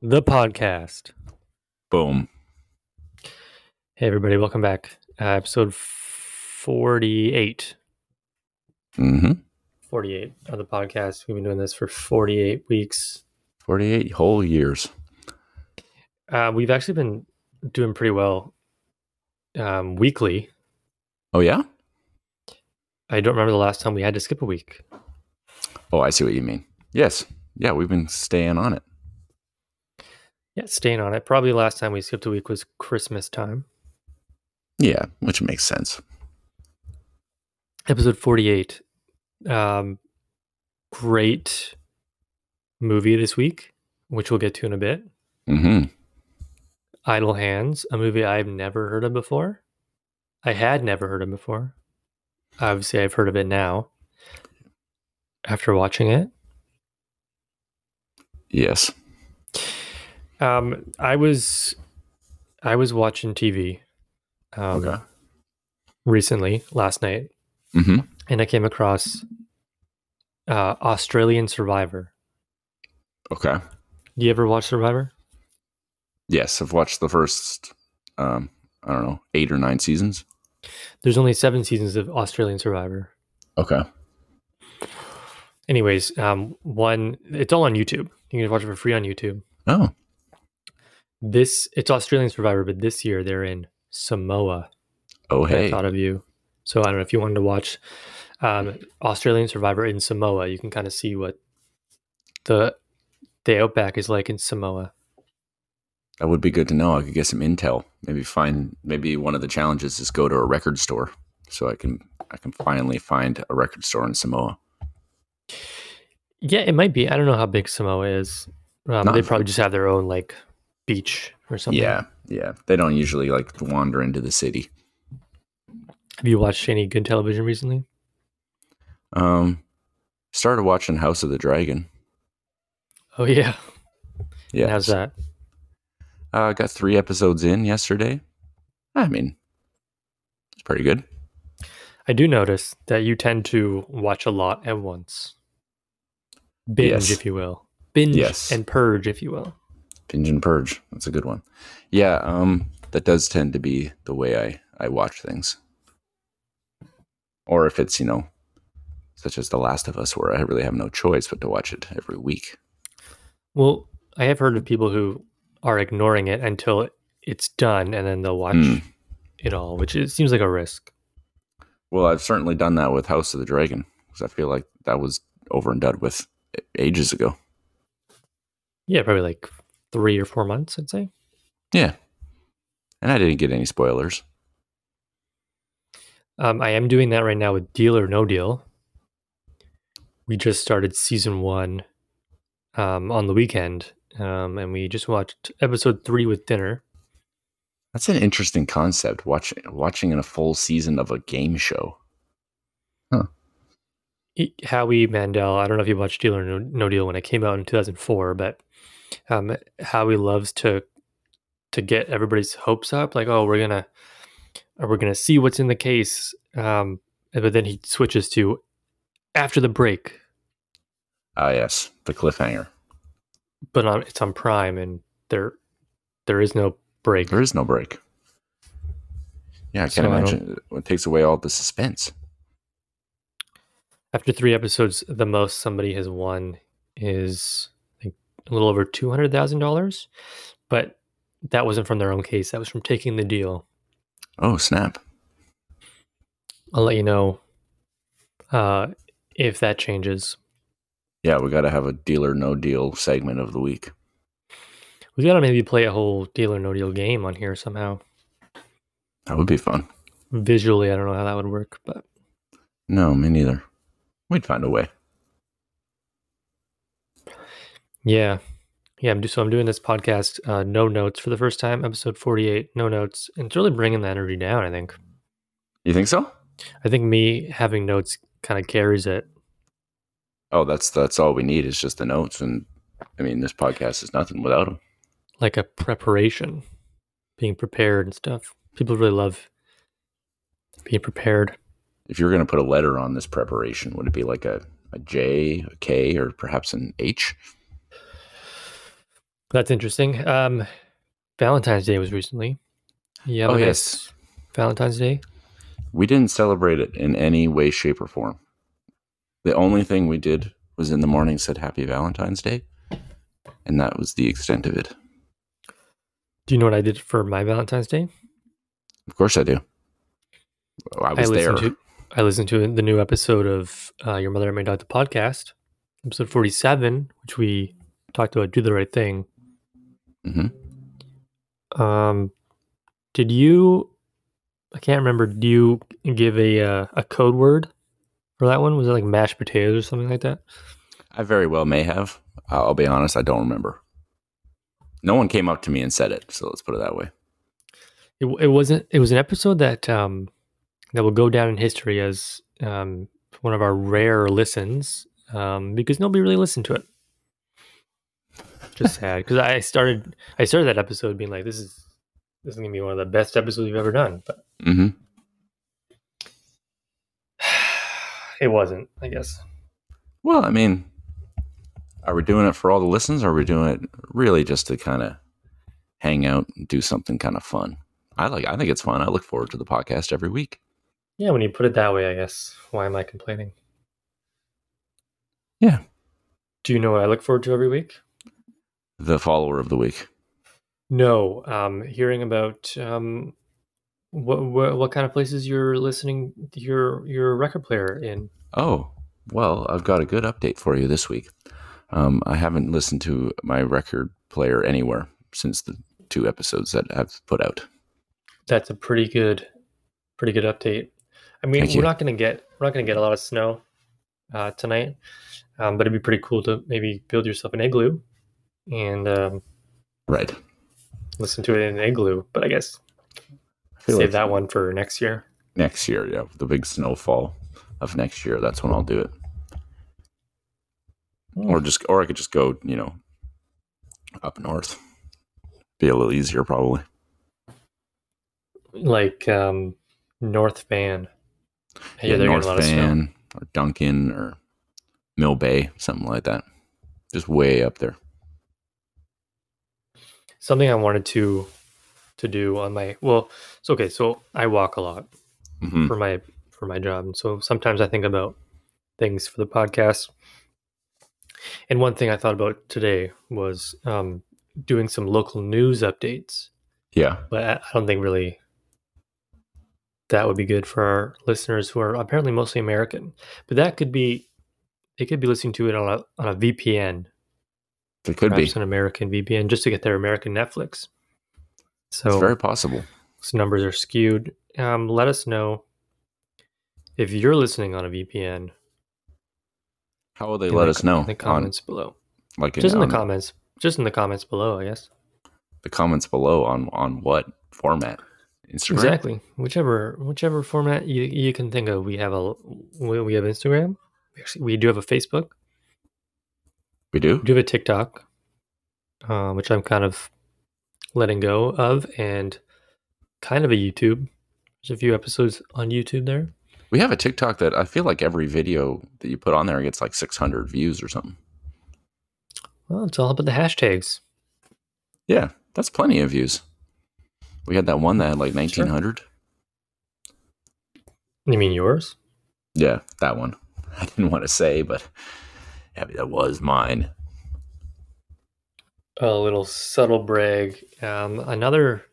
The podcast. Boom. Hey, everybody, welcome back. Uh, episode 48. Mm-hmm. 48 of the podcast. We've been doing this for 48 weeks. 48 whole years. Uh, we've actually been doing pretty well um, weekly. Oh, yeah? I don't remember the last time we had to skip a week. Oh, I see what you mean. Yes. Yeah, we've been staying on it. Yeah, staying on it. Probably last time we skipped a week was Christmas time. Yeah, which makes sense. Episode 48. Um, great movie this week, which we'll get to in a bit. Mm-hmm. Idle Hands, a movie I've never heard of before. I had never heard of before. Obviously, I've heard of it now after watching it. Yes. Um, I was I was watching TV um, Okay. recently last night, Mm-hmm. and I came across uh, Australian Survivor. Okay. Do you ever watch Survivor? Yes, I've watched the first, um, I don't know, eight or nine seasons. There's only seven seasons of Australian Survivor. Okay. Anyways, um, one it's all on YouTube. You can watch it for free on YouTube. Oh, This it's Australian Survivor, but this year they're in Samoa. oh, I hey. thought of you. So I don't know if you wanted to watch um, Australian Survivor in Samoa. You can kind of see what the the outback is like in Samoa. That would be good to know. I could get some intel. Maybe find. Maybe one of the challenges is go to a record store, so I can I can finally find a record store in Samoa. Yeah, it might be. I don't know how big Samoa is. Um, they probably just have their own like beach or something. Yeah, yeah. They don't usually like wander into the city. Have you watched any good television recently? Um, started watching House of the Dragon. Oh yeah. Yeah, How's that? Uh, got three episodes in yesterday. I mean, it's pretty good. I do notice that you tend to watch a lot at once. Binge, Yes. if you will. Binge Yes. and purge, if you will. Binge and Purge. That's a good one. Yeah, um, that does tend to be the way I I watch things. Or if it's you know, such as The Last of Us, where I really have no choice but to watch it every week. Well, I have heard of people who are ignoring it until it's done and then they'll watch Hmm. it all, which is, seems like a risk. Well, I've certainly done that with House of the Dragon because I feel like that was over and done with ages ago. Yeah, probably like three or four months, I'd say. Yeah, and I didn't get any spoilers. Um, I am doing that right now with Deal or No Deal. We just started season one um, on the weekend, um, and we just watched episode three with dinner. That's an interesting concept. Watching watching in a full season of a game show. E- Howie Mandel, I don't know if you watched Deal or No, no Deal when it came out in 2004, but um, Howie loves to to get everybody's hopes up, like, oh, we're gonna we're gonna see what's in the case, um, but then he switches to after the break, Ah, yes, the cliffhanger. But on, it's on Prime, and there there is no break. There is no break. Yeah, I So can't I imagine. It takes away all the suspense. After three episodes, the most somebody has won is I think a little over two hundred thousand dollars, but that wasn't from their own case. That was from taking the deal. Oh snap! I'll let you know uh, if that changes. Yeah, we got to have a deal or no deal segment of the week. We gotta maybe play a whole deal or no deal game on here somehow. That would be fun. Visually, I don't know how that would work, but No, me neither. We'd find a way. yeah, yeah. I'm do, so I'm doing this podcast, uh, no notes for the first time, episode 48, no notes, and it's really bringing the energy down. I think. You think so? I think me having notes kind of carries it. Oh, that's that's all we need is just the notes, and I mean, this podcast is nothing without them. like a preparation. being prepared and stuff. People really love being prepared. If you're going to put a letter on this preparation, would it be like a, a J, a K, or perhaps an H? That's interesting. Um, Valentine's Day was recently. Yeah. Oh, yes. Valentine's Day. We didn't celebrate it in any way, shape, or form. The only thing we did was in the morning said Happy Valentine's Day, and that was the extent of it. Do you know what I did for my Valentine's Day? Of course, I do. I was there. listened to I listened to the new episode of uh, Your Mother and My Dog the podcast, episode forty seven, which we talked about do the right thing. hmm Um, did you? I can't remember. Do you give a uh, a code word for that one? Was it like mashed potatoes or something like that? I very well may have. I'll be honest, I don't remember. No one came up to me and said it, so let's put it that way. It, it wasn't. It was an episode that um that will go down in history as um one of our rare listens um because nobody really listened to it. Just sad because I started I started that episode being like this is this is gonna be one of the best episodes we've ever done, but hmm it wasn't. I guess. Well, I mean, are we doing it for all the listens, or are we doing it really just to kind of hang out and do something kind of fun? I like. I think it's fun. I look forward to the podcast every week. Yeah, when you put it that way, I guess. Why am I complaining? Yeah. Do you know what I look forward to every week? The follower of the week. No. Um, hearing about um, what, what what kind of places you're listening your your record player in. Oh, well, I've got a good update for you this week. Um, I haven't listened to my record player anywhere since the two episodes that I've put out. That's a pretty good, pretty good update. I mean, Thank we're you. not gonna get we're not gonna get a lot of snow uh, tonight, um, but it'd be pretty cool to maybe build yourself an igloo and um, Right. listen to it in an igloo. But I guess save like that one for next year. next year. Yeah, the big snowfall of next year. That's when I'll do it. Or just, or I could just go, you know, up north. Be a little easier, probably. like um, North Van. Yeah, North a lot of snow. Van or Duncan or Mill Bay, something like that. Just way up there. Something I wanted to to do on my well, so okay, so I walk a lot hmm for my for my job, and so sometimes I think about things for the podcast. And one thing I thought about today was um, doing some local news updates, Yeah. but I don't think really that would be good for our listeners who are apparently mostly American. But that could be they could be listening to it on a on a VPN, It could be. an American VPN, just to get their American Netflix. So It's very possible. so numbers are skewed. Um, let us know if you're listening on a VPN. How will they let the us know? in the on, comments below. like Just in the on comments. Just in the comments below, I guess. the comments below on on what format? Instagram. Exactly. Whichever whichever format you, you can think of. We have a we we have Instagram. Actually, we do have a Facebook. We do. We do have a TikTok, uh, which I'm kind of letting go of, and kind of a YouTube. There's a few episodes on YouTube there. We have a TikTok that I feel like every video that you put on there gets like 600 views or something. Well, it's all about the hashtags. Yeah, that's plenty of views. We had that one that had like 1900. You mean yours? Yeah, that one. I didn't want to say, but yeah, that was mine. A little subtle brag. Um, another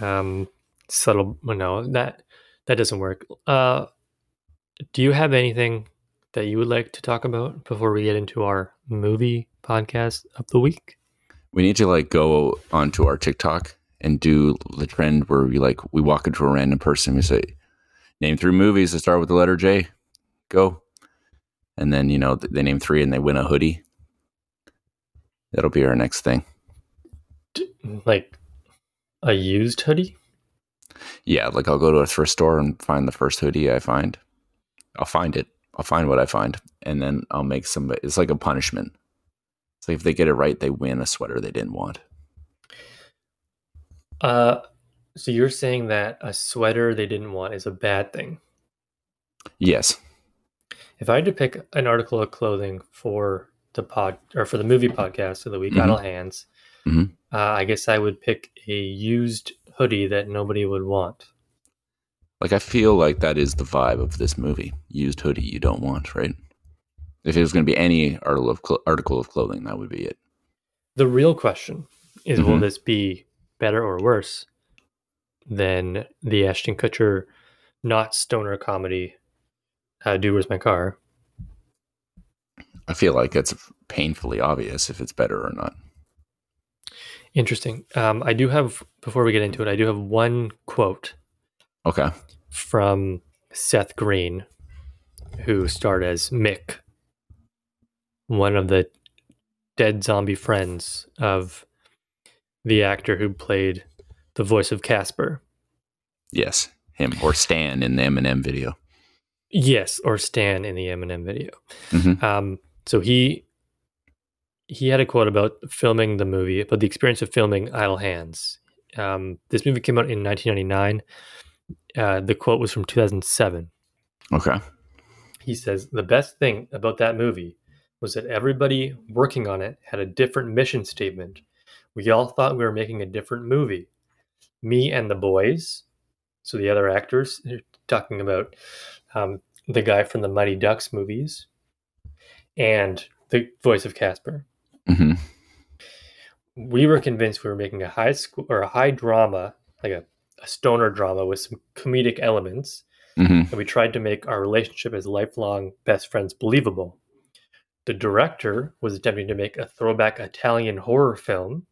um, subtle. No, that that doesn't work. Uh, do you have anything that you would like to talk about before we get into our movie podcast of the week? We need to like go onto our TikTok and do the trend where we like we walk into a random person, we say, "Name three movies that start with the letter J." Go, and then you know they name three and they win a hoodie. That'll be our next thing. Like a used hoodie? Yeah, like I'll go to a thrift store and find the first hoodie I find. I'll find it. I'll find what I find, and then I'll make some. It's like a punishment. It's like if they get it right, they win a sweater they didn't want. Uh, so you're saying that a sweater they didn't want is a bad thing? Yes. If I had to pick an article of clothing for the pod or for the movie podcast of the week, Mhm. Idle Hands, Mhm. uh, I guess I would pick a used hoodie that nobody would want. Like I feel like that is the vibe of this movie. Used hoodie you don't want, right? If it was going to be any article of cl- article of clothing, that would be it. The real question is will Mhm. this be better or worse than the Ashton Kutcher not stoner comedy uh, Dude Where's My Car? I feel like it's painfully obvious if it's better or not. Interesting. Um, I do have, before we get into it, I do have one quote Okay. from Seth Green, who starred as Mick, one of the dead zombie friends of the actor who played the voice of Casper. Yes, him or Stan in the Eminem video. Yes, or Stan in the Eminem video. Mhm. Um, so he he had a quote about filming the movie, about the experience of filming Idle Hands. Um, this movie came out in 1999. Uh, the quote was from 2007. Okay. He says the best thing about that movie was that everybody working on it had a different mission statement. We all thought we were making a different movie. Me and the boys, so the other actors, talking about um, the guy from the Mighty Ducks movies, and the voice of Casper. hmm We were convinced we were making a high school or a high drama, like a, a stoner drama with some comedic elements, hmm and we tried to make our relationship as lifelong best friends believable. The director was attempting to make a throwback Italian horror film.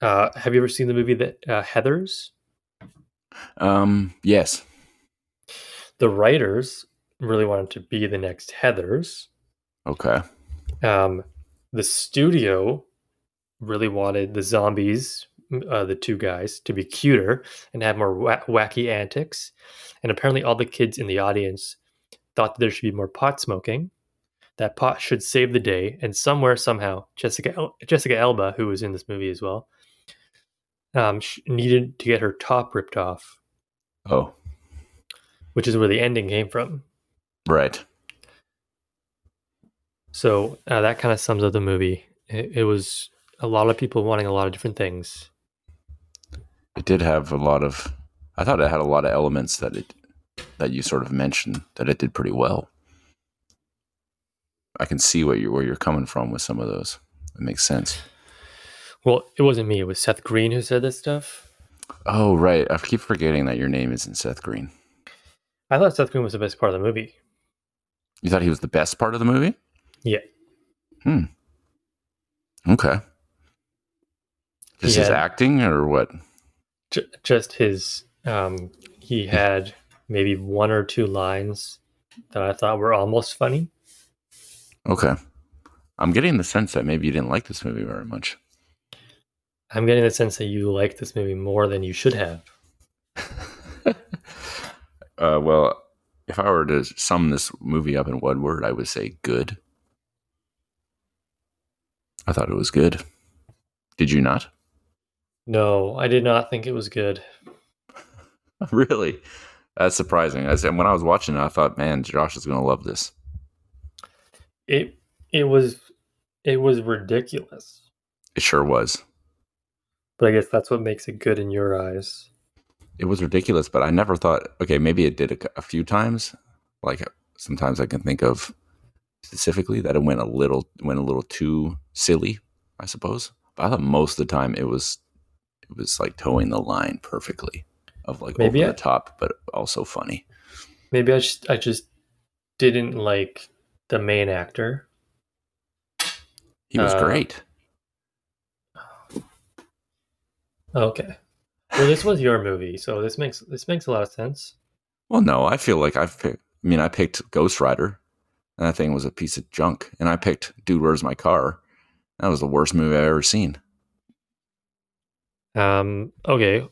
Uh, have you ever seen the movie that uh, Heathers? Um. Yes. The writers really wanted to be the next Heathers. Okay. Um, the studio really wanted the zombies, uh, the two guys, to be cuter and have more wa- wacky antics. And apparently, all the kids in the audience thought that there should be more pot smoking. That pot should save the day. And somewhere, somehow, Jessica El- Jessica Alba, who was in this movie as well, um, needed to get her top ripped off, Oh. which is where the ending came from. Right. So uh, that kind of sums up the movie. It, it was a lot of people wanting a lot of different things. It did have a lot of. I thought it had a lot of elements that it that you sort of mentioned that it did pretty well. I can see what you where you're coming from with some of those. It makes sense. Well, it wasn't me. It was Seth Green who said this stuff. Oh right, I keep forgetting that your name isn't Seth Green. I thought Seth Green was the best part of the movie. You thought he was the best part of the movie? Yeah. Hmm. Okay. Just his acting or what? J- just his, um, he had maybe one or two lines that I thought were almost funny. Okay. I'm getting the sense that maybe you didn't like this movie very much. I'm getting the sense that you like this movie more than you should have. Uh, well, if I were to sum this movie up in one word, I would say good. I thought it was good. Did you not? No, I did not think it was good. really? That's surprising. I said when I was watching it, I thought, man, Josh is going to love this. It it was it was ridiculous. It sure was. But I guess that's what makes it good in your eyes. It was ridiculous, but I never thought. Okay, maybe it did a, a few times. Like sometimes I can think of specifically that it went a little went a little too silly. I suppose, but I thought most of the time it was it was like toeing the line perfectly of like Maybe over I- the top, but also funny. Maybe I just I just didn't like the main actor. He was Uh, great. Okay. Well, this was your movie, so this makes this makes a lot of sense. Well, no, I feel like I've picked. I mean, I picked Ghost Rider, and that thing was a piece of junk. And I picked Dude, Where's My Car? That was the worst movie I've ever seen. Um. Okay.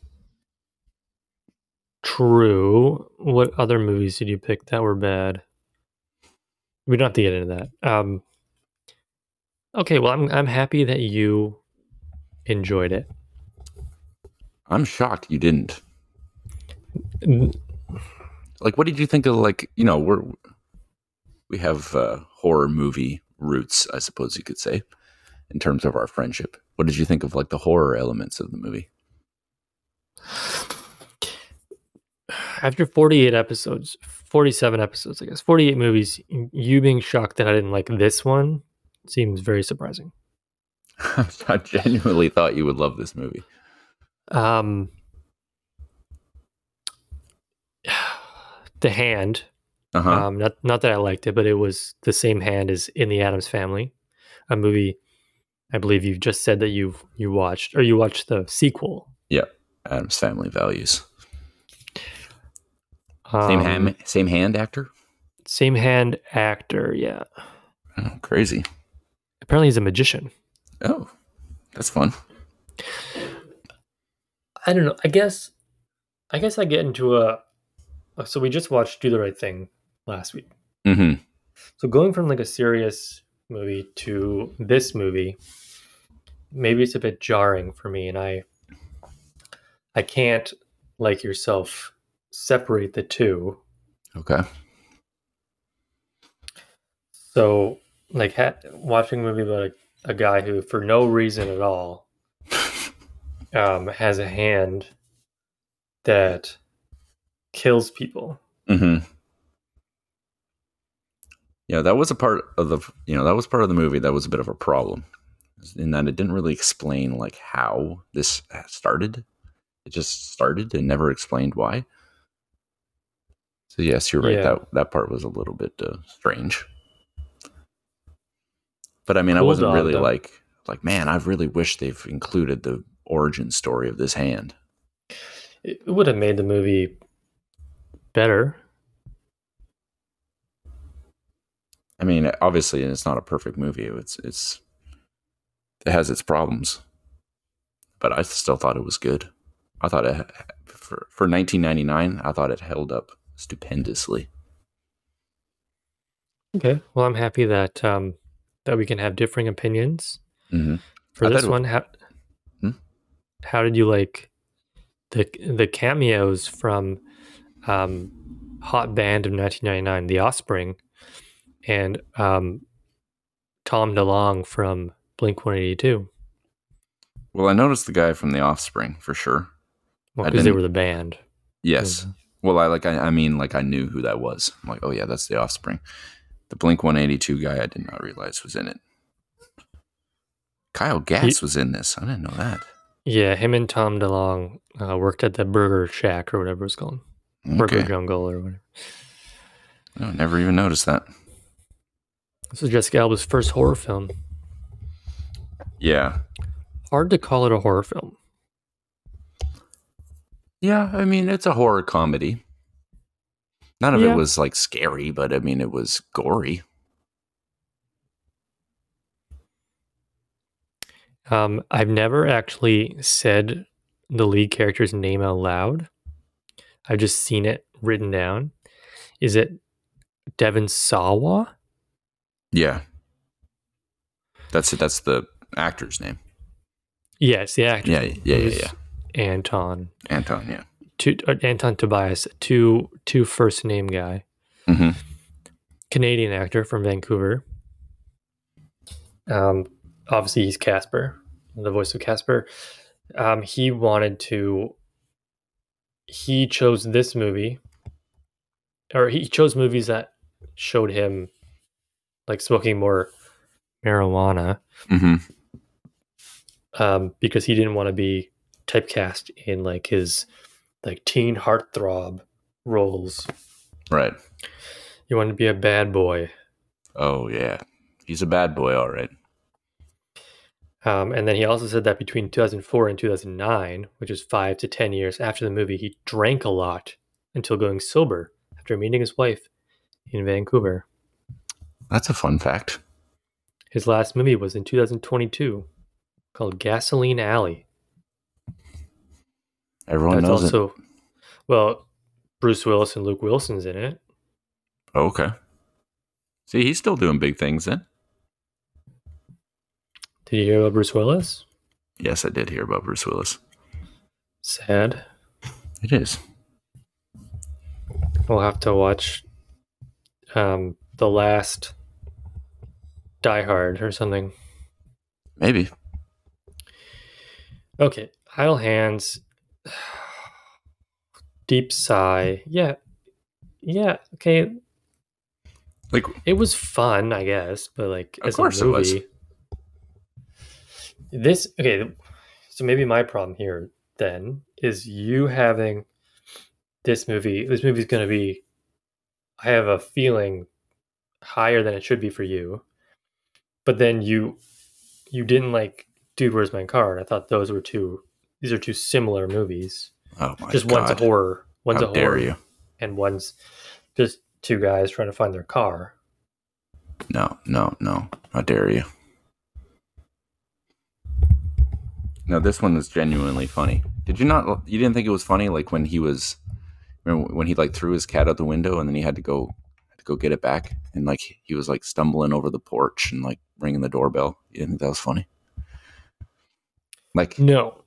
True. What other movies did you pick that were bad? We don't have to get into that. Um. Okay. Well, I'm I'm happy that you enjoyed it. I'm shocked you didn't. Like, what did you think of? Like, you know, we're we have uh, horror movie roots, I suppose you could say, in terms of our friendship. What did you think of like the horror elements of the movie? After 48 episodes, 47 episodes, I guess, 48 movies, you being shocked that I didn't like this one seems very surprising. I genuinely thought you would love this movie. Um, the hand, Uh huh. um, not not that I liked it, but it was the same hand as in the Addams Family, a movie. I believe you've just said that you've you watched or you watched the sequel. Yeah, Addams Family Values. Um, Same hand, same hand actor. same hand actor. Yeah, Oh, crazy. apparently he's a magician. Oh, that's fun. I don't know. I guess, I guess I get into a. So we just watched Do the Right Thing last week. hmm So going from like a serious movie to this movie, maybe it's a bit jarring for me, and I, I can't like yourself separate the two. Okay. So like ha- watching a movie about a, a guy who, for no reason at all, um, has a hand that kills people. hmm Yeah, that was a part of the you know that was part of the movie that was a bit of a problem, in that it didn't really explain like how this started. It just started and never explained why. So yes, you're right. Yeah. That that part was a little bit uh, strange. But I mean, I wasn't dog, really though. like like man. I really wish they've included the origin story of this hand. It would have made the movie better. I mean, obviously, it's not a perfect movie. It's it's it has its problems, but I still thought it was good. I thought it for for 1999. I thought it held up stupendously. Okay. Well, I'm happy that um, that we can have differing opinions. hmm For I this one, Hmm? How did you like the the cameos from um, Hot Band of 1999, The Offspring, and um, Tom DeLonge from Blink 182? Well, I noticed the guy from The Offspring for sure. Well, because they were the band. Yes. Mhm. Well, I like. I, I mean, like I knew who that was. I'm like, oh yeah, that's The Offspring. The Blink 182 guy, I did not realize was in it. Kyle Gass was in this. I didn't know that. Yeah, him and Tom DeLonge uh, worked at the Burger Shack or whatever it's called, Burger Jungle or whatever. No, never even noticed that. This is Jessica Alba's first horror film. Yeah. Hard to call it a horror film. Yeah, I mean it's a horror comedy. None of Yeah. it was like scary, but I mean it was gory. Um, I've never actually said the lead character's name out loud. I've just seen it written down. Is it Devon Sawa? Yeah. That's it. That's the actor's name. Yes, the actor. Yeah, yeah, yeah, yeah. Anton. Anton, yeah. Two, uh, Anton Tobias, two two first name guy, hmm Canadian actor from Vancouver. Um, obviously he's Casper, the voice of Casper. Um, he wanted to. He chose this movie, or he chose movies that showed him, like smoking more marijuana, hmm um, because he didn't want to be typecast in like his like teen heartthrob roles. Right. You wanted to be a bad boy. Oh yeah. He's a bad boy, all right. Um, and then he also said that between 2004 and 2009, which is five to 10 years after the movie, he drank a lot until going sober after meeting his wife in Vancouver. That's a fun fact. His last movie was in 2022 called Gasoline Alley. Everyone That's knows also, well, Bruce Willis and Luke Wilson's in it. it. Oh, okay. See, he's still doing big things then. Did you hear about Bruce Willis? Yes, I did hear about Bruce Willis. Sad. It is. We'll have to watch um, the last Die Hard or something. Maybe. Okay, Idle Hands. Deep sigh. Yeah, yeah. Okay, Like it was fun, I guess, but like Of as course a it was. movie, this okay. So maybe my problem here then is you having this movie. This movie's going to be. I have a feeling higher than it should be for you, but then you you didn't like Dude, Where's My Card? I thought those were two. These are two similar movies. oh my just god. one's a horror, one's How a dare horror, you? and one's just two guys trying to find their car. No, no, no. How dare you? No, this one was genuinely funny. Did you not? You didn't think it was funny, like when he was, when he like threw his cat out the window and then he had to go, had to go get it back, and like he was like stumbling over the porch and like ringing the doorbell. You didn't think that was funny? Like, No,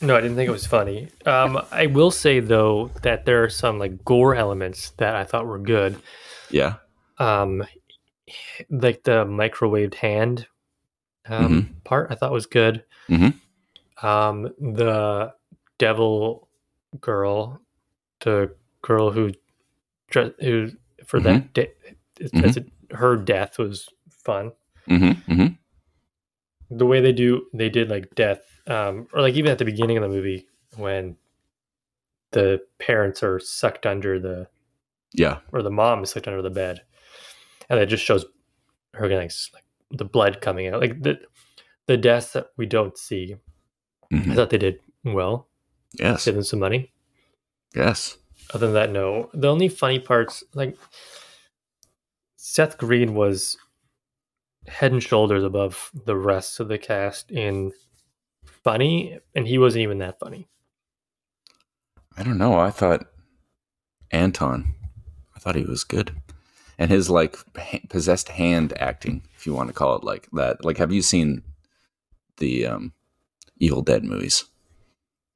no, I didn't think it was funny. Um, I will say though that there are some like gore elements that I thought were good. yeah, Um, like the microwaved hand um, part, I thought was good. Mhm. Um, the devil girl, the girl who, who for that day, it's a- her death was fun. mm-hmm, mm-hmm. the way they do they did like death um or like even at the beginning of the movie when the parents are sucked under the yeah, or the mom is sucked under the bed and it just shows her getting like, like the blood coming out like the the deaths that we don't see i mhm. thought they did well yes, saved them some money yes, other than that no the only funny parts like seth green was head and shoulders above the rest of the cast in funny and he wasn't even that funny I don't know. I thought Anton, I thought he was good. And his like possessed hand acting, if you want to call it like that. Like, have you seen the um, Evil Dead movies?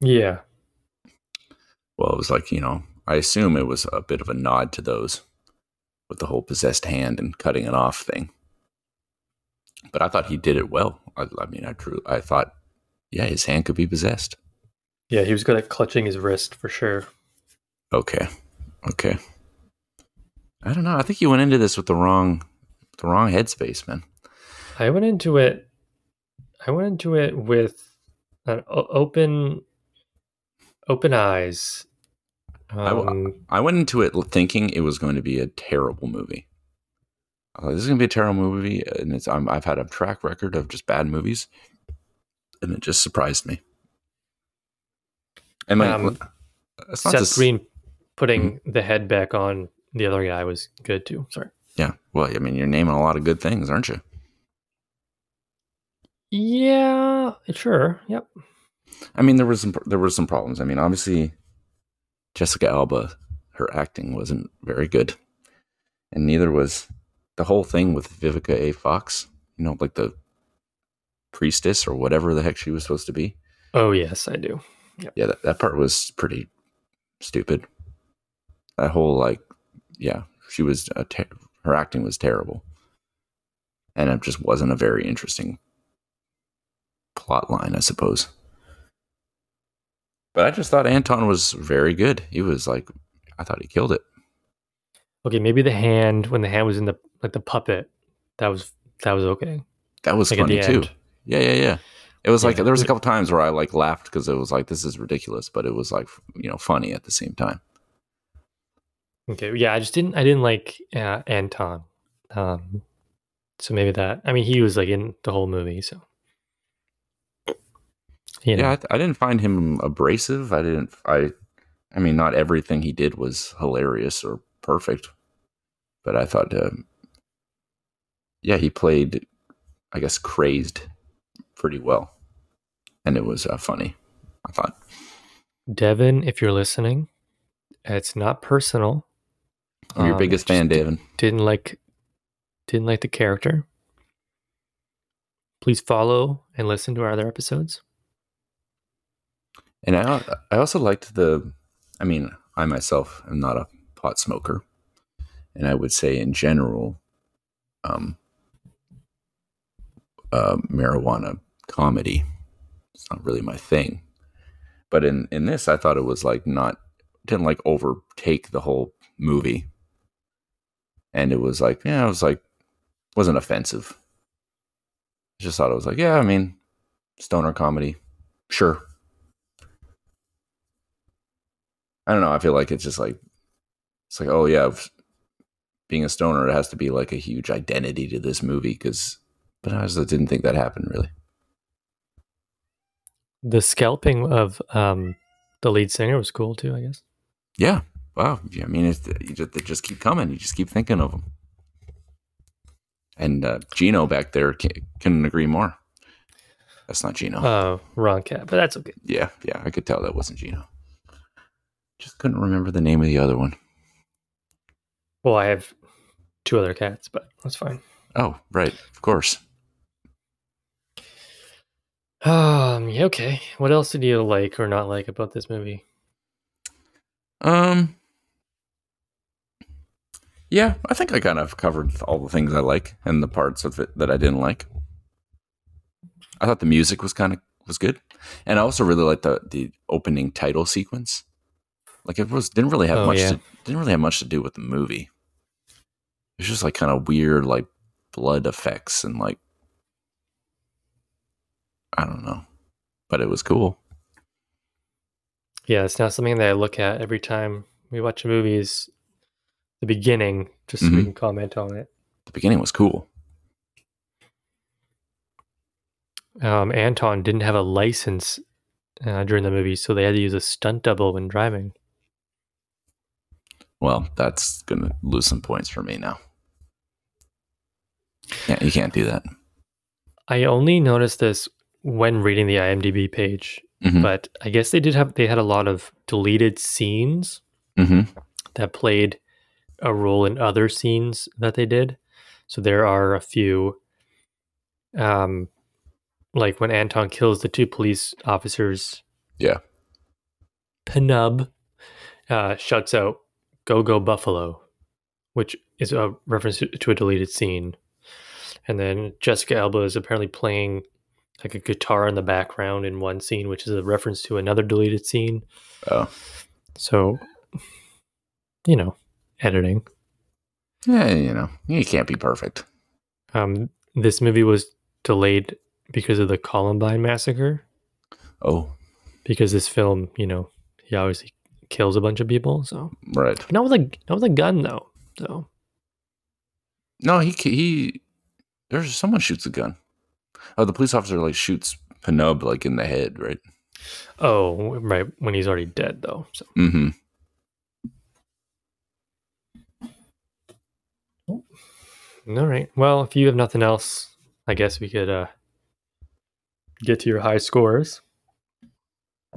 yeah Well, it was like, you know, I assume it was a bit of a nod to those with the whole possessed hand and cutting it off thing. But I thought he did it well. I, I mean, I true, I thought, yeah, his hand could be possessed. yeah he was good at clutching his wrist for sure Okay. Okay. I don't know. I think you went into this with the wrong the wrong headspace, man. i went into it i went into it with an open open eyes um, I went into it thinking it was going to be a terrible movie. Uh, this is going to be a terrible movie, and it's I'm, I've had a track record of just bad movies, and it just surprised me. And like, Um, seth green putting the head back on the other guy was good too sorry yeah. Well, I mean, you're naming a lot of good things, aren't you? Yeah sure yep I mean, there was some there were some problems. I mean, obviously, Jessica Alba, her acting wasn't very good, and neither was the whole thing with Vivica A. Fox. You know, like the priestess or whatever the heck she was supposed to be. oh yes i do Yeah, that, that part was pretty stupid. That whole like, yeah, she was a ter- her acting was terrible, and it just wasn't a very interesting plot line, I suppose. But I just thought Anton was very good. He was like, I thought he killed it. okay maybe the hand when the hand was in the like the puppet that was that was okay That was like funny too. end Yeah, yeah, yeah. It was like there was a couple times where I like laughed because it was like this is ridiculous, but it was like you know funny at the same time. Okay, yeah, I just didn't. I didn't like uh, Anton. Um, so maybe that. I mean, he was like in the whole movie, so you know. Yeah, I, I didn't find him abrasive. I didn't. I, I mean, not everything he did was hilarious or perfect, but I thought, um, yeah, he played, I guess, crazed pretty well, and it was uh, funny. I thought. Devon, if you're listening, it's not personal. I'm your Um, biggest fan, David. Didn't like, didn't like the character. Please follow and listen to our other episodes. And I I also liked the. I mean, I myself am not a pot smoker, and I would say in general, um, uh, marijuana comedy. It's not really my thing, but in in this, I thought it was like not didn't like overtake the whole movie, and it was like yeah, it was like wasn't offensive. I just thought it was like yeah, I mean, stoner comedy, sure. I don't know. I feel like it's just like it's like oh yeah, being a stoner it has to be like a huge identity to this movie because, but I just didn't think that happened really. The scalping of um, the lead singer was cool too. I guess. Yeah. Wow. Yeah, I mean, it's, you just, they just keep coming. You just keep thinking of them. And uh, Gino back there can, couldn't agree more. That's not Gino. Oh, wrong cat, but that's okay. yeah, yeah, I could tell that wasn't Gino. Just couldn't remember the name of the other one. Well, I have two other cats, but that's fine. Oh, right, of course. Um. Yeah. Okay. What else did you like or not like about this movie? Um, yeah, I think I kind of covered all the things I like and the parts of it that I didn't like. I thought the music was kind of was good, and I also really liked the the opening title sequence. Like it was didn't really have Oh, much yeah. to, didn't really have much to do with the movie. It was just like kind of weird, like blood effects and like I don't know, but it was cool. Yeah, it's not something that I look at every time we watch a movie. Is the beginning, just so we Mhm. can comment on it. The beginning was cool. Um, Anton didn't have a license uh, during the movie, so they had to use a stunt double when driving. Well, that's gonna lose some points for me now. Yeah, you can't do that. I only noticed this when reading the IMDb page, Mhm. but I guess they did have they had a lot of deleted scenes Mm-hmm. that played a role in other scenes that they did. So there are a few, um, like when Anton kills the two police officers. Yeah. Pnub uh, shouts out "Go Go Buffalo," which is a reference to- a deleted scene. And then Jessica Alba is apparently playing like a guitar in the background in one scene, which is a reference to another deleted scene. Oh, So, you know, editing. yeah. You know, you can't be perfect. Um, this movie was delayed because of the Columbine massacre. Oh, Because this film, you know, he obviously kills a bunch of people. So right. not with a not with a gun though. So No, he he. There's someone shoots a gun. Oh, the police officer like shoots Pnub like in the head, right? oh right when he's already dead though. So Mm-hmm. all right. Well, if you have nothing else, I guess we could uh get to your high scores.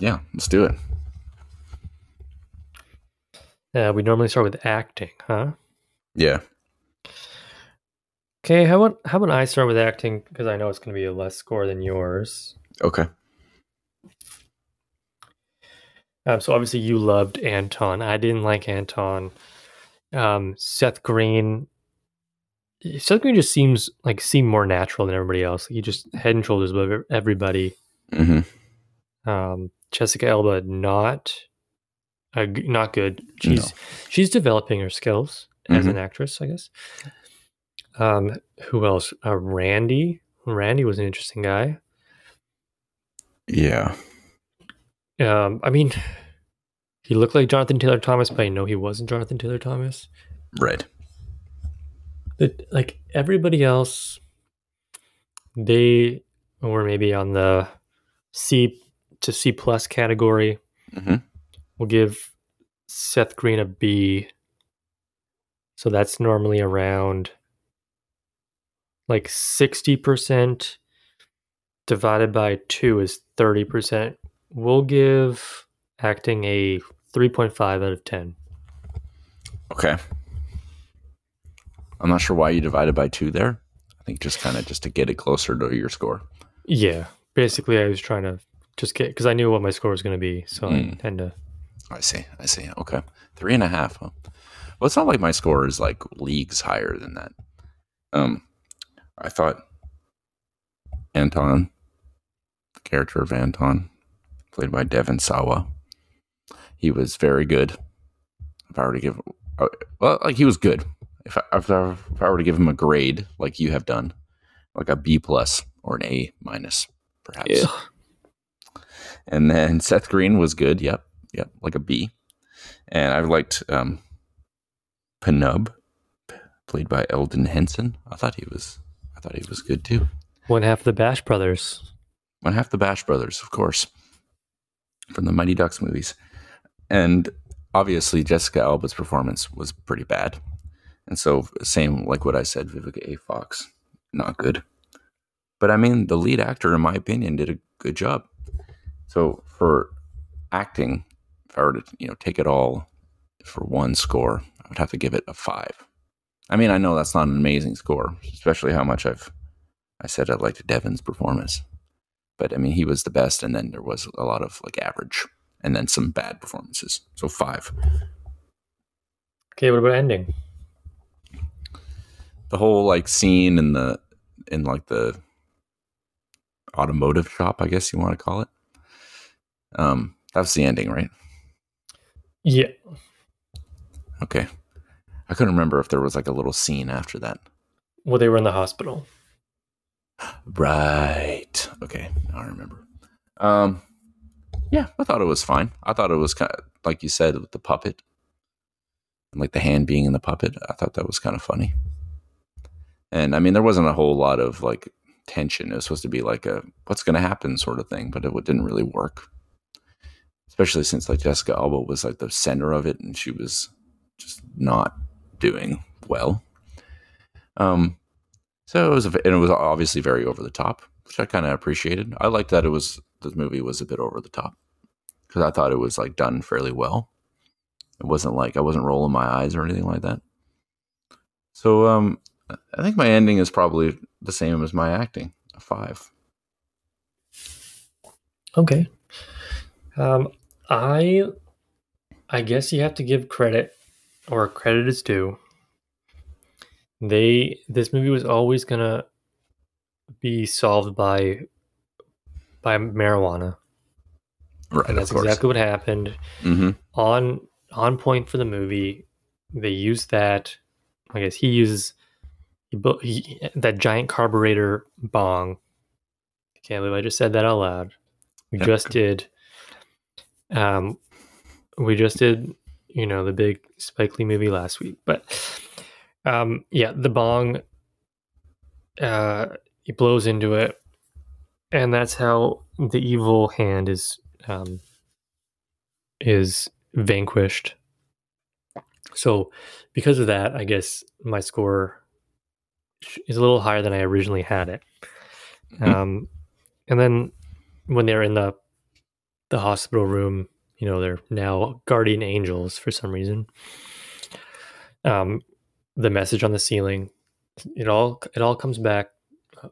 Yeah, let's do it. Uh, we normally start with acting, huh? Yeah. Okay. How about how about I start with acting because I know it's going to be a less score than yours. Okay. Um, so obviously you loved Anton. I didn't like Anton. Um, Seth Green. Seth Green just seems like seemed more natural than everybody else. He just head and shoulders above everybody. Mm-hmm. Um, Jessica Alba not, uh, not good. She's she's developing her skills as Mhm. an actress, I guess. Um, who else? Uh, Randy. Randy was an interesting guy. Yeah. Um, I mean, he looked like Jonathan Taylor Thomas, but I know he wasn't Jonathan Taylor Thomas. Right. But like everybody else, they were maybe on the C to C plus category. Mm-hmm. We'll give Seth Green a B. So that's normally around like 60% divided by 2 is 30%. We'll give acting a 3.5 out of 10. Okay. I'm not sure why you divided by two there. I think just kind of just to get it closer to your score. Yeah. Basically, I was trying to just get because I knew what my score was going to be, so Mm. I tend to. I see. I see. Okay. Three and a half. Huh? Well, it's not like my score is like leagues higher than that. Um, I thought Anton, the character of Anton, played by Devon Sawa, he was very good. If I were to give, uh, well, like he was good. If I, if I, if I were to give him a grade, like you have done, like a B plus or an A minus, perhaps. Yeah. And then Seth Green was good. Yep. Yep. Like a B. And I liked um, Pnub, played by Elden Henson. I thought he was I thought he was good too. One half of the Bash Brothers. One half the Bash Brothers, of course. From the Mighty Ducks movies. And obviously Jessica Alba's performance was pretty bad. And so same like what I said, Vivica A. Fox, not good. But I mean the lead actor, in my opinion, did a good job. So for acting, if I were to, you know, take it all for one score, I would have to give it a five. I mean, I know that's not an amazing score, especially how much I've I said I liked Devon's performance. But I mean he was the best and then there was a lot of like average and then some bad performances. So five. Okay, what about ending? The whole like scene in the in like the automotive shop, I guess you want to call it. Um, that's the ending, right? Yeah, Okay. I couldn't remember if there was like a little scene after that. well, they were in the hospital. Right. Okay. I remember. Um, yeah, I thought it was fine. I thought it was kind of like you said with the puppet, and like the hand being in the puppet. I thought that was kind of funny. And I mean, there wasn't a whole lot of like tension. It was supposed to be like a what's going to happen sort of thing, but it didn't really work. Especially since like Jessica Alba was like the center of it, and she was just not doing well. Um, so it was, and it was obviously very over the top, which I kind of appreciated. I liked that it was the movie was a bit over the top because I thought it was like done fairly well. It wasn't like I wasn't rolling my eyes or anything like that. So um, I think my ending is probably the same as my acting, a five. Okay. Um, I, I guess you have to give credit, or credit is due. They this movie was always gonna be solved by by marijuana, Right, and that's exactly what happened. hmm On on point for the movie, they use that. I guess he uses he, he, that giant carburetor bong. I can't believe I just said that out loud. We Yeah. just did. Um, we just did, you know, the big Spike Lee movie last week, but um, yeah, the bong. Uh, he blows into it, and that's how the evil hand is um is vanquished. So, because of that, I guess my score is a little higher than I originally had it. Mhm. Um, and then when they're in the the hospital room, you know, they're now guardian angels for some reason. Um, the message on the ceiling, it all it all comes back,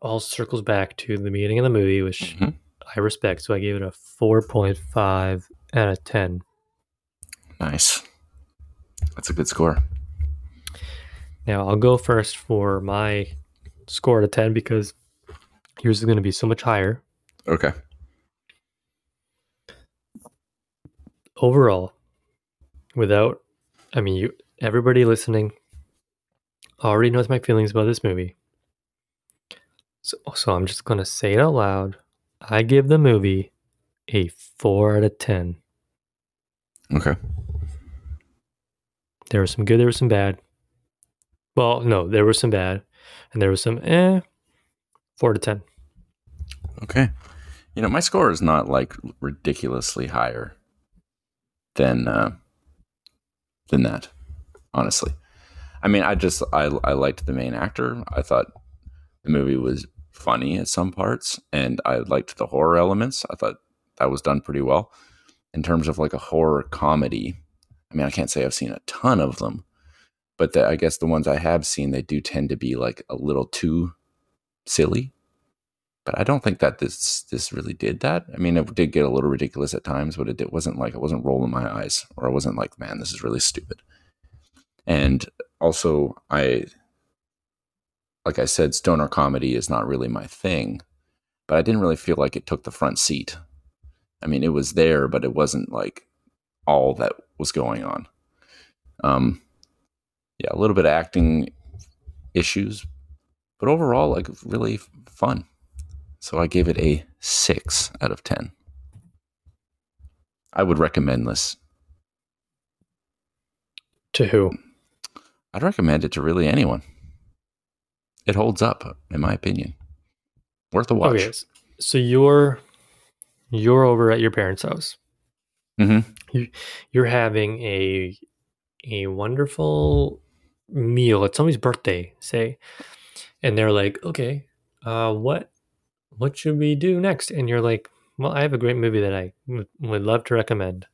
all circles back to the beginning of the movie, which Mhm. I respect. So I gave it a four point five out of ten. Nice. That's a good score. Now I'll go first for my score out of 10 because yours is going to be so much higher. Okay. Overall, without, I mean, you, everybody listening already knows my feelings about this movie. So, so I'm just going to say it out loud. I give the movie a 4 out of 10. Okay. There was some good, there was some bad. Well, no, there was some bad, and there was some eh. 4 to 10. Okay. You know, my score is not like ridiculously higher than uh, than that. Honestly, I mean, I just I I liked the main actor. I thought the movie was funny at some parts, and I liked the horror elements. I thought that was done pretty well in terms of like a horror comedy. I mean, I can't say I've seen a ton of them, but the, I guess the ones I have seen, they do tend to be like a little too silly but I don't think that this this really did that. I mean, it did get a little ridiculous at times, but it, it wasn't like it wasn't rolling my eyes, or I wasn't like, man, this is really stupid. And also, I like I said, stoner comedy is not really my thing, but I didn't really feel like it took the front seat. I mean, it was there, but it wasn't like all that was going on. Um, yeah, a little bit of acting issues, but overall, like really fun. So I gave it a six out of 10. I would recommend this. To who? I'd recommend it to really anyone. It holds up, in my opinion. Worth a watch. Okay, so you're you're over at your parents' house. Mm-hmm. You're having a a wonderful meal. It's somebody's birthday, say, and they're like, "Okay, uh, what what should we do next?" And you're like, "Well, I have a great movie that I would would love to recommend."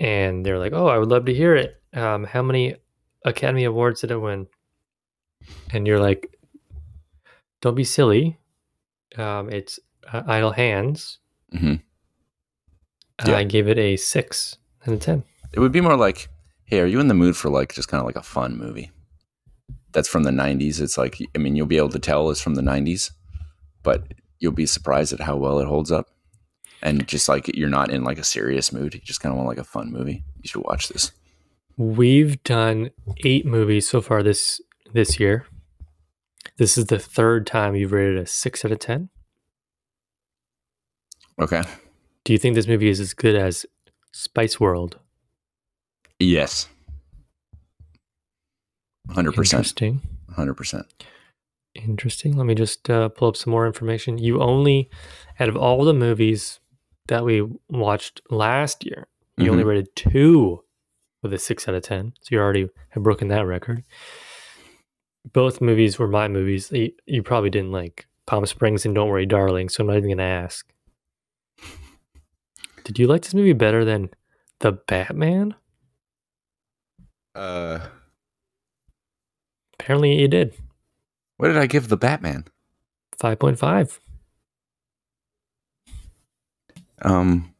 And they're like, "Oh, I would love to hear it. Um, how many Academy Awards did it win?" And you're like, "Don't be silly. Um, it's uh, Idle Hands." Mm-hmm. Yeah. I gave it a six out of ten. It would be more like, hey, are you in the mood for like just kind of like a fun movie? That's from the 90s. It's like, I mean, you'll be able to tell it's from the 90s, but you'll be surprised at how well it holds up. And just like you're not in like a serious mood, you just kind of want like a fun movie. You should watch this. We've done eight movies so far this this year. This is the third time you've rated a six out of ten. Okay. Do you think this movie is as good as Spice World? Yes. 100%. Interesting. 100%. Interesting. Let me just uh, pull up some more information. You only, out of all the movies that we watched last year, you only rated two with a six out of ten. So you already have broken that record. Both movies were my movies. You, you probably didn't like Palm Springs and Don't Worry, Darling. So I'm not even gonna ask. Did you like this movie better than The Batman? Uh, Apparently you did. what did I give the Batman? Five point five. Um,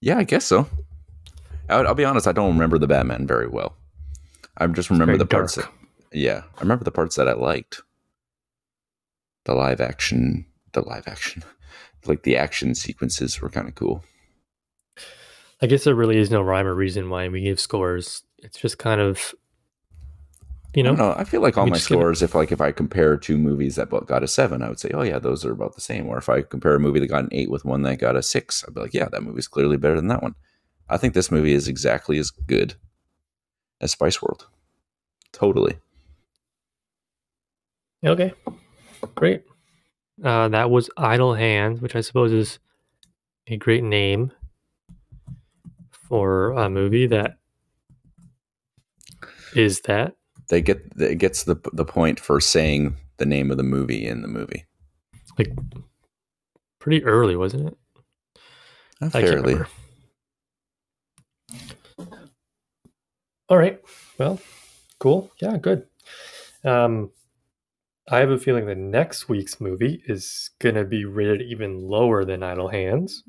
yeah, I guess so. I'll, I'll be honest, I don't remember the Batman very well. I just remember the parts that, yeah, I remember the parts that I liked. The live action, the live action, like the action sequences were kind of cool. I guess there really is no rhyme or reason why we give scores. It's just kind of, you know, don't know. I feel like all my give scores, if like if I compare two movies that both got a seven, I would say, oh yeah, those are about the same. Or if I compare a movie that got an eight with one that got a six, I'd be like, yeah, that movie's clearly better than that one. I think this movie is exactly as good as Spice World. Totally. Okay, great. Uh, that was Idle Hands, which I suppose is a great name for a movie that is that. They get it gets the the point for saying the name of the movie in the movie. Like pretty early, wasn't it? Not I fairly. All right. Well, cool. Yeah, good. Um, I have a feeling the next week's movie is going to be rated even lower than Idle Hands.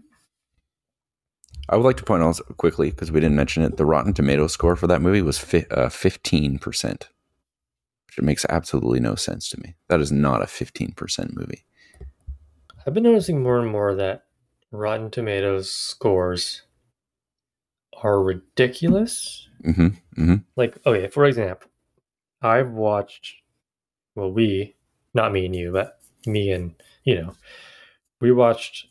I would like to point out quickly because we didn't mention it. The Rotten Tomato score for that movie was uh, fifteen percent, which makes absolutely no sense to me. That is not a fifteen percent movie. I've been noticing more and more that Rotten Tomatoes scores are ridiculous. hmm hmm Like, okay, for example, I've watched, well, we, not me and you, but me and, you know, we watched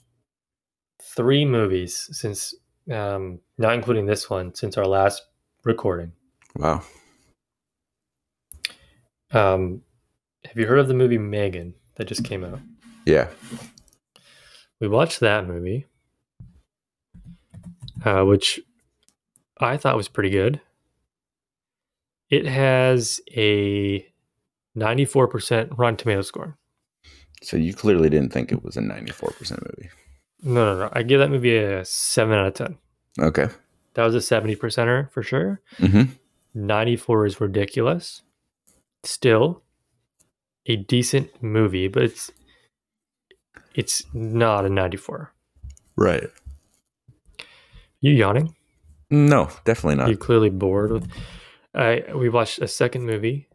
three movies since, um, not including this one, since our last recording. Wow. Um, have you heard of the movie Megan that just came out? Yeah. We watched that movie, uh, which I thought was pretty good. It has a 94% Rotten Tomato score. So you clearly didn't think it was a ninety-four percent movie. No, no, no. I give that movie a 7 out of 10. Okay. That was a 70 percenter for sure. hmm 94 is ridiculous. Still, a decent movie, but it's it's not a 94. Right. You yawning? No, definitely not. You clearly bored with. I we watched a second movie,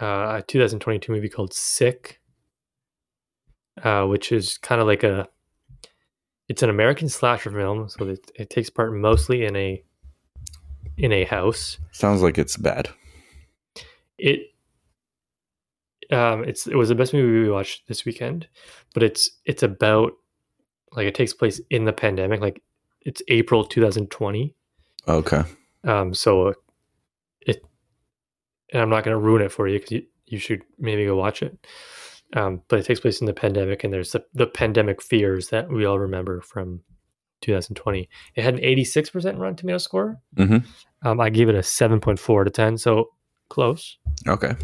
uh, a 2022 movie called Sick, uh, which is kind of like a. It's an American slasher film, so it, it takes part mostly in a. In a house, Sounds like it's bad. it. Um, it's it was the best movie we watched this weekend, but it's it's about, like it takes place in the pandemic, like it's April 2020. Okay. Um, so it, and I'm not going to ruin it for you because you, you should maybe go watch it. Um, but it takes place in the pandemic, and there's the, the pandemic fears that we all remember from 2020. It had an 86% Rotten Tomato score. Mhm. Um, I gave it a 7.4 to 10, so close. Okay.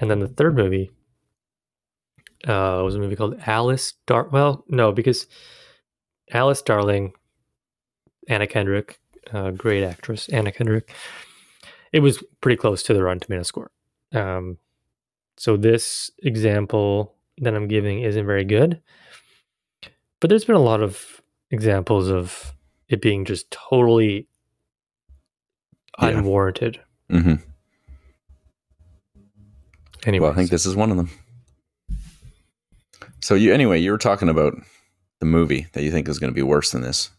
And then the third movie uh, was a movie called Alice Dar. Well, no, because Alice Darling, Anna Kendrick, uh, great actress, Anna Kendrick. It was pretty close to the Rotten Tomato score. Um, so this example that I'm giving isn't very good, but there's been a lot of examples of it being just totally Yeah. unwarranted. hmm Anyway, Well, I think this is one of them. So you anyway, you were talking about the movie that you think is going to be worse than this.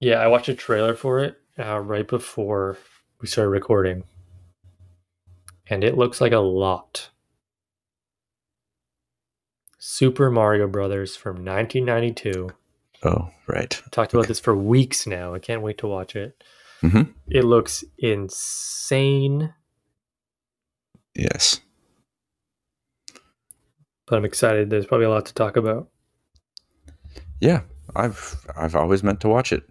Yeah, I watched a trailer for it uh, right before we started recording, and it looks like a lot. Super Mario Brothers from 1992. Oh, right. Talked about this for weeks now. I can't wait to watch it. Mhm. It looks insane, Yes. but I'm excited. There's probably a lot to talk about. Yeah, I've I've always meant to watch it.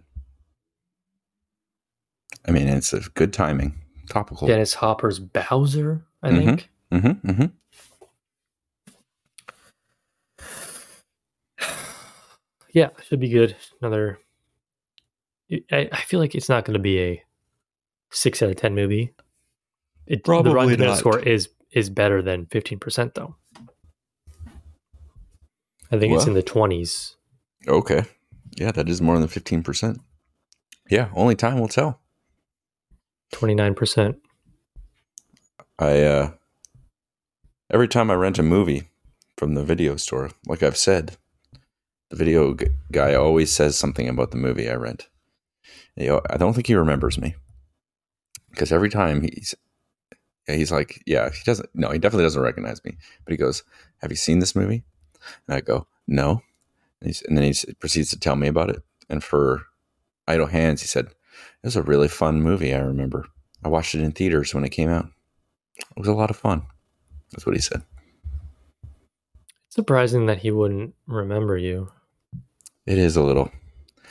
I mean, it's a good timing. Topical. Dennis Hopper's Bowser, I Mhm. think. Mm-hmm, mm-hmm. Yeah, should be good. Another. I, I feel like it's not going to be a six out of ten movie. It, the Probably Rotten Tomato not. score is is better than fifteen percent though. I think it's in the twenties. Okay. Yeah, that is more than fifteen percent. Yeah, only time will tell. Twenty nine percent. I uh every time I rent a movie from the video store, like I've said, the video g- guy always says something about the movie I rent. You know, I don't think he remembers me because every time he's yeah, he's like, yeah, he doesn't. No, he definitely doesn't recognize me. But he goes, "Have you seen this movie?" And I go, "No." And, and then he proceeds to tell me about it. And for idle hands, he said, "It was a really fun movie. I remember. I watched it in theaters when it came out." It was a lot of fun. That's what he said. It's surprising that he wouldn't remember you. It is a little.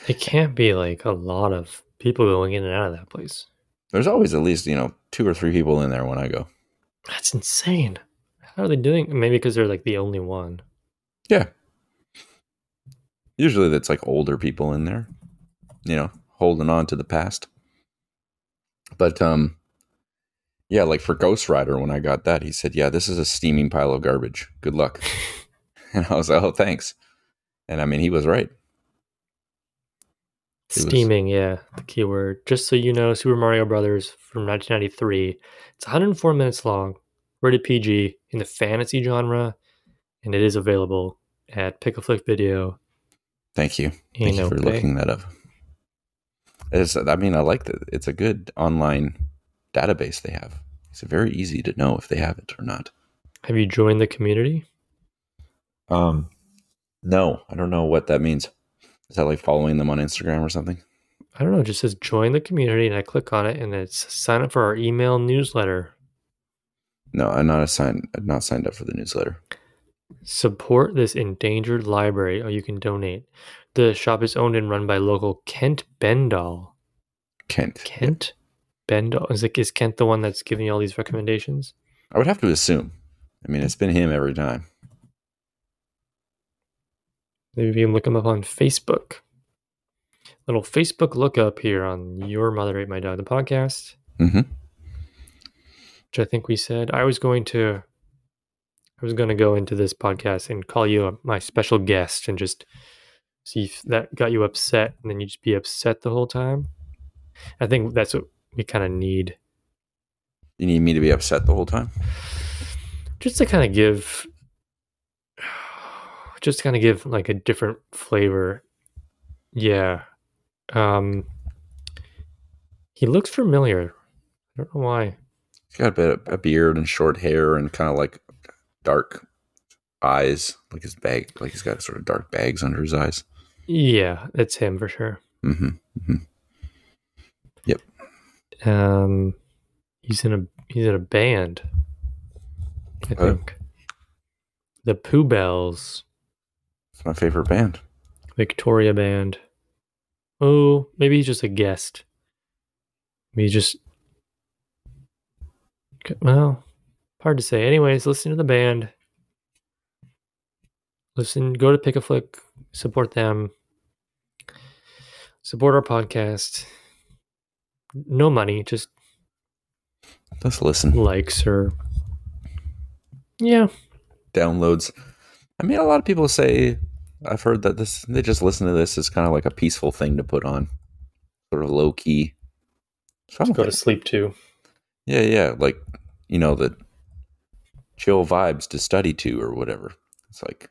It can't be like a lot of people going in and out of that place. There's always at least, you know, two or three people in there when I go. That's insane. How are they doing? Maybe because they're like the only one. Yeah. Usually that's like older people in there, you know, holding on to the past. But um yeah, like for Ghost Rider when I got that, he said, "Yeah, this is a steaming pile of garbage. Good luck." and I was like, "Oh, thanks." And I mean, he was right. Was- Steaming, yeah, the keyword. Just so you know, Super Mario Brothers from 1993. It's 104 minutes long, rated PG in the fantasy genre, and it is available at Pick a Flick Video. Thank you. Thank you for looking that up. It's, I mean, I like that. It's a good online database they have. It's very easy to know if they have it or not. Have you joined the community? Um, no, I don't know what that means. Is that like following them on Instagram or something? I don't know. It just says join the community, and I click on it, and it's sign up for our email newsletter. No, I'm not assigned. I'm not signed up for the newsletter. Support this endangered library, or you can donate. The shop is owned and run by local Kent Bendall. Kent. Kent Bendall is it is Kent the one that's giving you all these recommendations? I would have to assume. I mean, it's been him every time. Maybe you can look him up on Facebook. Little Facebook lookup here on Your Mother Ate My Dog, the podcast. hmm which I think we said I was going to. I was going to go into this podcast and call you a, my special guest and just see if that got you upset, and then you just be upset the whole time. I think that's what we kind of need, You need me to be upset the whole time? just to kind of give, just kind of give like a different flavor. Yeah, um, he looks familiar. I don't know why. He's got a bit of a beard and short hair and kind of like dark eyes, like his bag, like he's got sort of dark bags under his eyes. Yeah, it's him for sure. Mm-hmm. mm-hmm. Yep. Um, he's in a he's in a band. I Oh. think the Pooh Bells It's my favorite band. Victoria Band. Oh, maybe he's just a guest. Maybe just well, hard to say. Anyways, listen to the band. Listen, go to Pick a Flick, support them. Support our podcast. No money, just Let's listen. likes or yeah Downloads. I mean, a lot of people say I've heard that this they just listen to this as kind of like a peaceful thing to put on, sort of low key. So I don't go to sleep too yeah, yeah, like you know the chill vibes to study to or whatever. It's like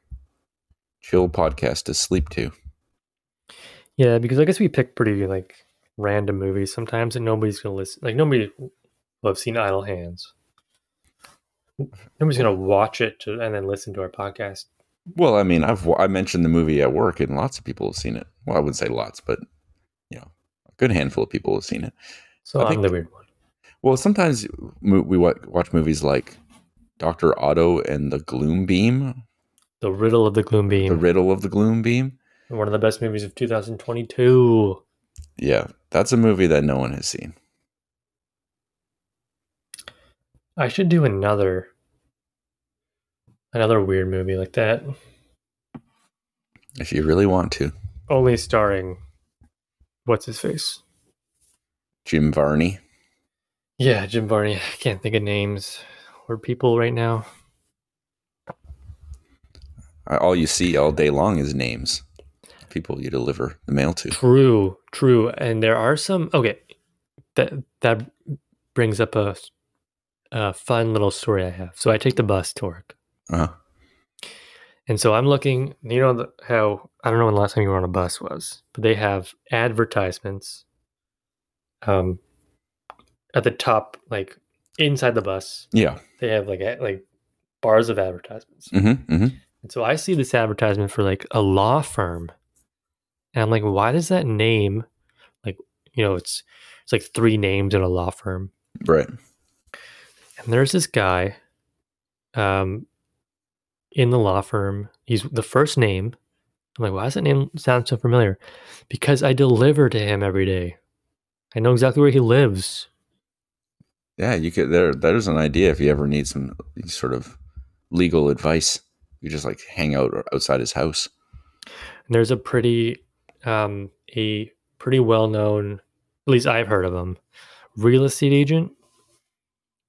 chill podcast to sleep to. yeah because i guess we pick pretty like random movies sometimes and nobody's gonna listen like nobody will have seen idle hands nobody's gonna watch it to, and then listen to our podcast Well, I mean, I've I mentioned the movie at work, and lots of people have seen it. Well, I wouldn't say lots, but you know, a good handful of people have seen it. so I i'm think- the weird one Well, sometimes we watch movies like Doctor Otto and the Gloom Beam, the riddle of the gloom beam the Riddle of the Gloom Beam. one of the best movies of 2022 Yeah, that's a movie that no one has seen. i should do another another weird movie like that If you really want to, only starring what's his face Jim Varney. yeah jim varney i can't think of names or people right now All you see all day long is names. People you deliver the mail to. True, true. And there are some okay. That that brings up a, a fun little story I have. So I take the bus to work, Uh, and so I'm looking. You know the, how I don't know when the last time you were on a bus was, but they have advertisements. Um, at the top, like inside the bus, yeah. they have like a- like bars of advertisements. Mm-hmm, mm-hmm. And so I see this advertisement for like a law firm. And I'm like, why does that name like you know, it's it's like three names in a law firm. Right. And there's this guy um in the law firm. He's the first name. I'm like, why does that name sound so familiar? Because I deliver to him every day. I know exactly where he lives. Yeah, you could. There, there's an idea if you ever need some sort of legal advice. You just like hang out outside his house. And there's a pretty um a pretty well known at least I've heard of him real estate agent.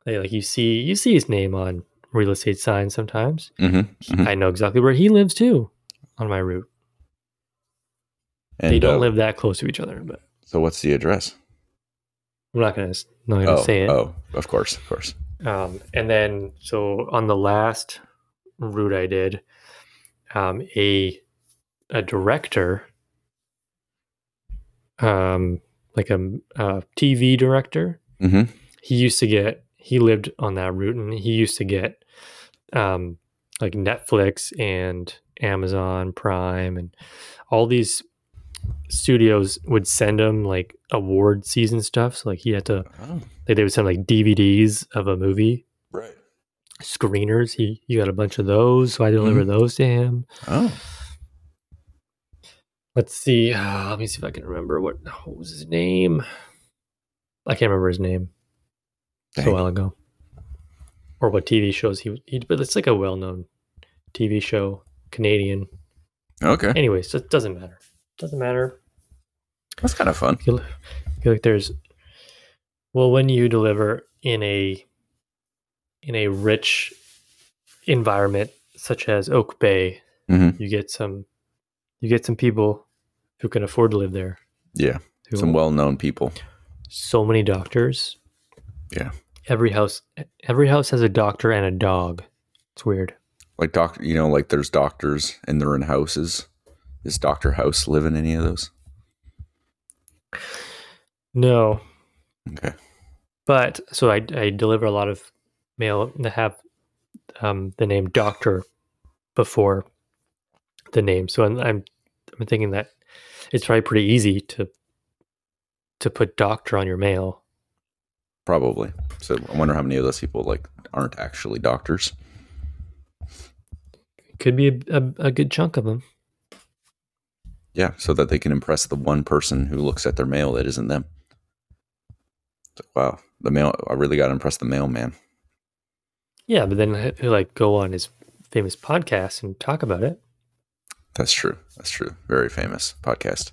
They like you see you see his name on real estate signs sometimes. Mm-hmm. Mhm. I know exactly where he lives too on my route. And, they don't uh, live that close to each other, but So what's the address? I'm not gonna not gonna oh, say it. oh, of course, of course. Um, and then so on the last route I did, um, a a director, um, like a, a TV director, Mm-hmm. he used to get he lived on that route and he used to get um like Netflix and Amazon Prime and all these studios would send him like award season stuff. So like he had to Oh, like they would send like DVDs of a movie. Right. screeners. He he got a bunch of those. So I delivered those to him. Oh, let's see. Uh, let me see if I can remember what what was his name? I can't remember his name. It's a while ago. Or what TV shows he he but it's like a well known TV show, Canadian. okay. Anyways, it doesn't matter. Doesn't matter. That's kind of fun. I feel, I feel like there's well when you deliver in a in a rich environment such as Oak Bay, Mhm. you get some you get some people who can afford to live there. Yeah, Who, some well-known people. so many doctors. Yeah. Every house every house has a doctor and a dog. It's weird. Like doc, you know, like there's doctors and they're in houses. Is Doctor House live in any of those? No, Okay. but so I I deliver a lot of mail that have um, the name doctor before the name. So I'm, I'm I'm thinking that it's probably pretty easy to to put doctor on your mail. Probably. So I wonder how many of those people like aren't actually doctors. Could be a, a, a good chunk of them. Yeah, so that they can impress the one person who looks at their mail that isn't them. So, wow, the mail. I really got to impress the mailman. Yeah, but then he'll like go on his famous podcast and talk about it. That's true. That's true. Very famous podcast.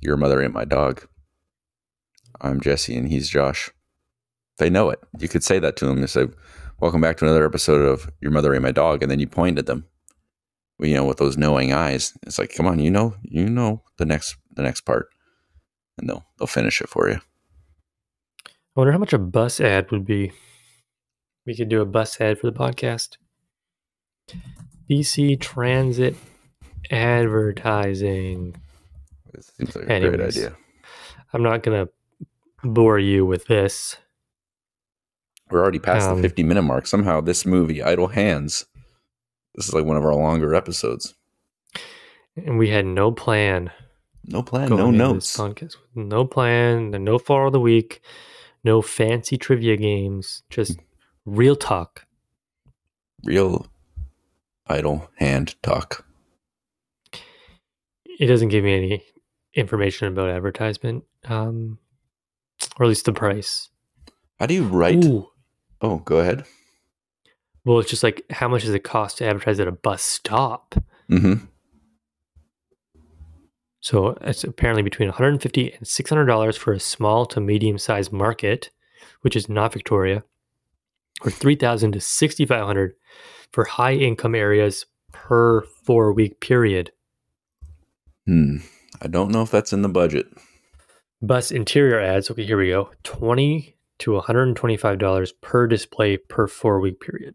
Your mother ain't my dog. I'm Jesse and he's Josh. They know it. You could say that to them and say, Welcome back to another episode of Your Mother Ain't My Dog. And then you point at them. You know, with those knowing eyes. It's like, come on, you know, you know the next the next part. And they'll they'll finish it for you. I wonder how much a bus ad would be. We could do a bus ad for the podcast. BC Transit Advertising. It seems like a Anyways. great idea. I'm not going to bore you with this. We're already past Um, the 50 minute mark. Somehow this movie, Idle Hands, this is like one of our longer episodes. And we had no plan. No plan, no notes. podcast. No plan, no follow of the week, no fancy trivia games, just real talk. Real idle hand talk. It doesn't give me any information about advertisement, um, or at least the price. How do you write? Ooh. Oh, go ahead. Well, it's just like how much does it cost to advertise at a bus stop? Mm-hmm. So it's apparently between 150 and 600 dollars for a small to medium sized market, which is not Victoria, or 3,000 to 6,500 for high income areas per four week period. Hmm. I don't know if that's in the budget. Bus interior ads. Okay, here we go. 20 to 125 dollars per display per four week period.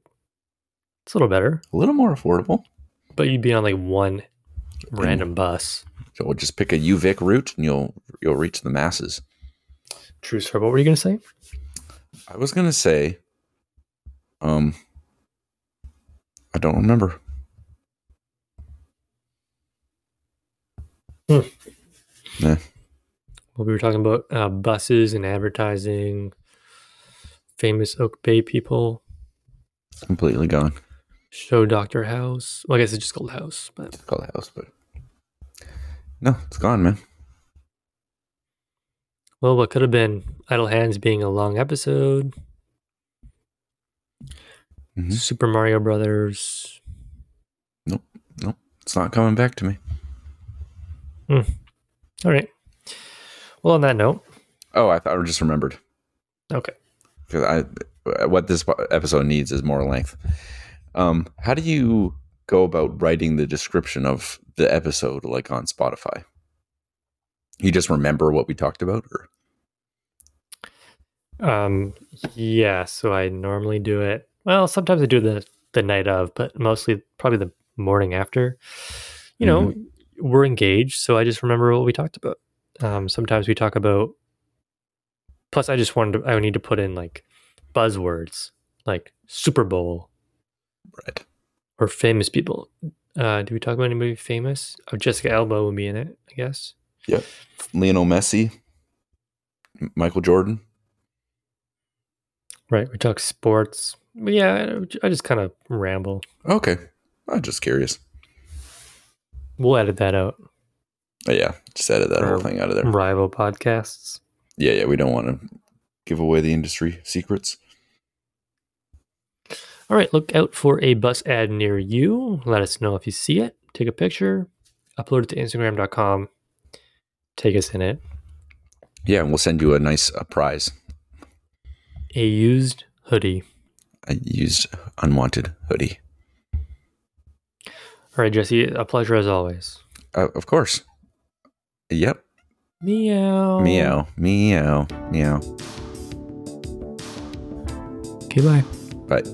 It's a little better, A little more affordable. but you'd be on like one random bus. So we'll just pick a UVic route and you'll you'll reach the masses. True story. What were you going to say? I was gonna say, um, I don't remember. Hmm. Nah. Well, we were talking about uh, buses and advertising, famous Oak Bay people, It's completely gone. show Doctor House. Well, I guess it's just called House, but It's called house, but no, it's gone, man. well, what could have been Idle Hands being a long episode, Mhm. Super Mario Brothers. Nope, nope, it's not coming back to me. All right. Well, on that note, Oh, I thought I just remembered. okay. Because I what this episode needs is more length. Um, how do you go about writing the description of the episode, like on Spotify? You just remember what we talked about, or Um, yeah. So I normally do it. Well, sometimes I do the the night of, but mostly probably the morning after. You know, we're engaged, so I just remember what we talked about. Um, sometimes we talk about. Plus, I just wanted to. I would need to put in like buzzwords like Super Bowl right? or famous people. Uh, do we talk about anybody famous? Oh, Jessica Alba would be in it, I guess. Lionel Messi, Michael Jordan. Right. We talk sports. But yeah, I, I just kind of ramble. Okay, I'm just curious. We'll edit that out. Oh, yeah, just edit that whole thing out of there. Rival podcasts. Yeah, yeah, we don't want to give away the industry secrets. All right, look out for a bus ad near you. Let us know if you see it. Take a picture, upload it to Instagram.com. Take us in it. Yeah, and we'll send you a nice uh, prize. A used hoodie. a used unwanted hoodie. All right, Jesse, a pleasure as always. Uh, of course. Yep. Meow. Meow. Meow. Meow. Okay, bye. But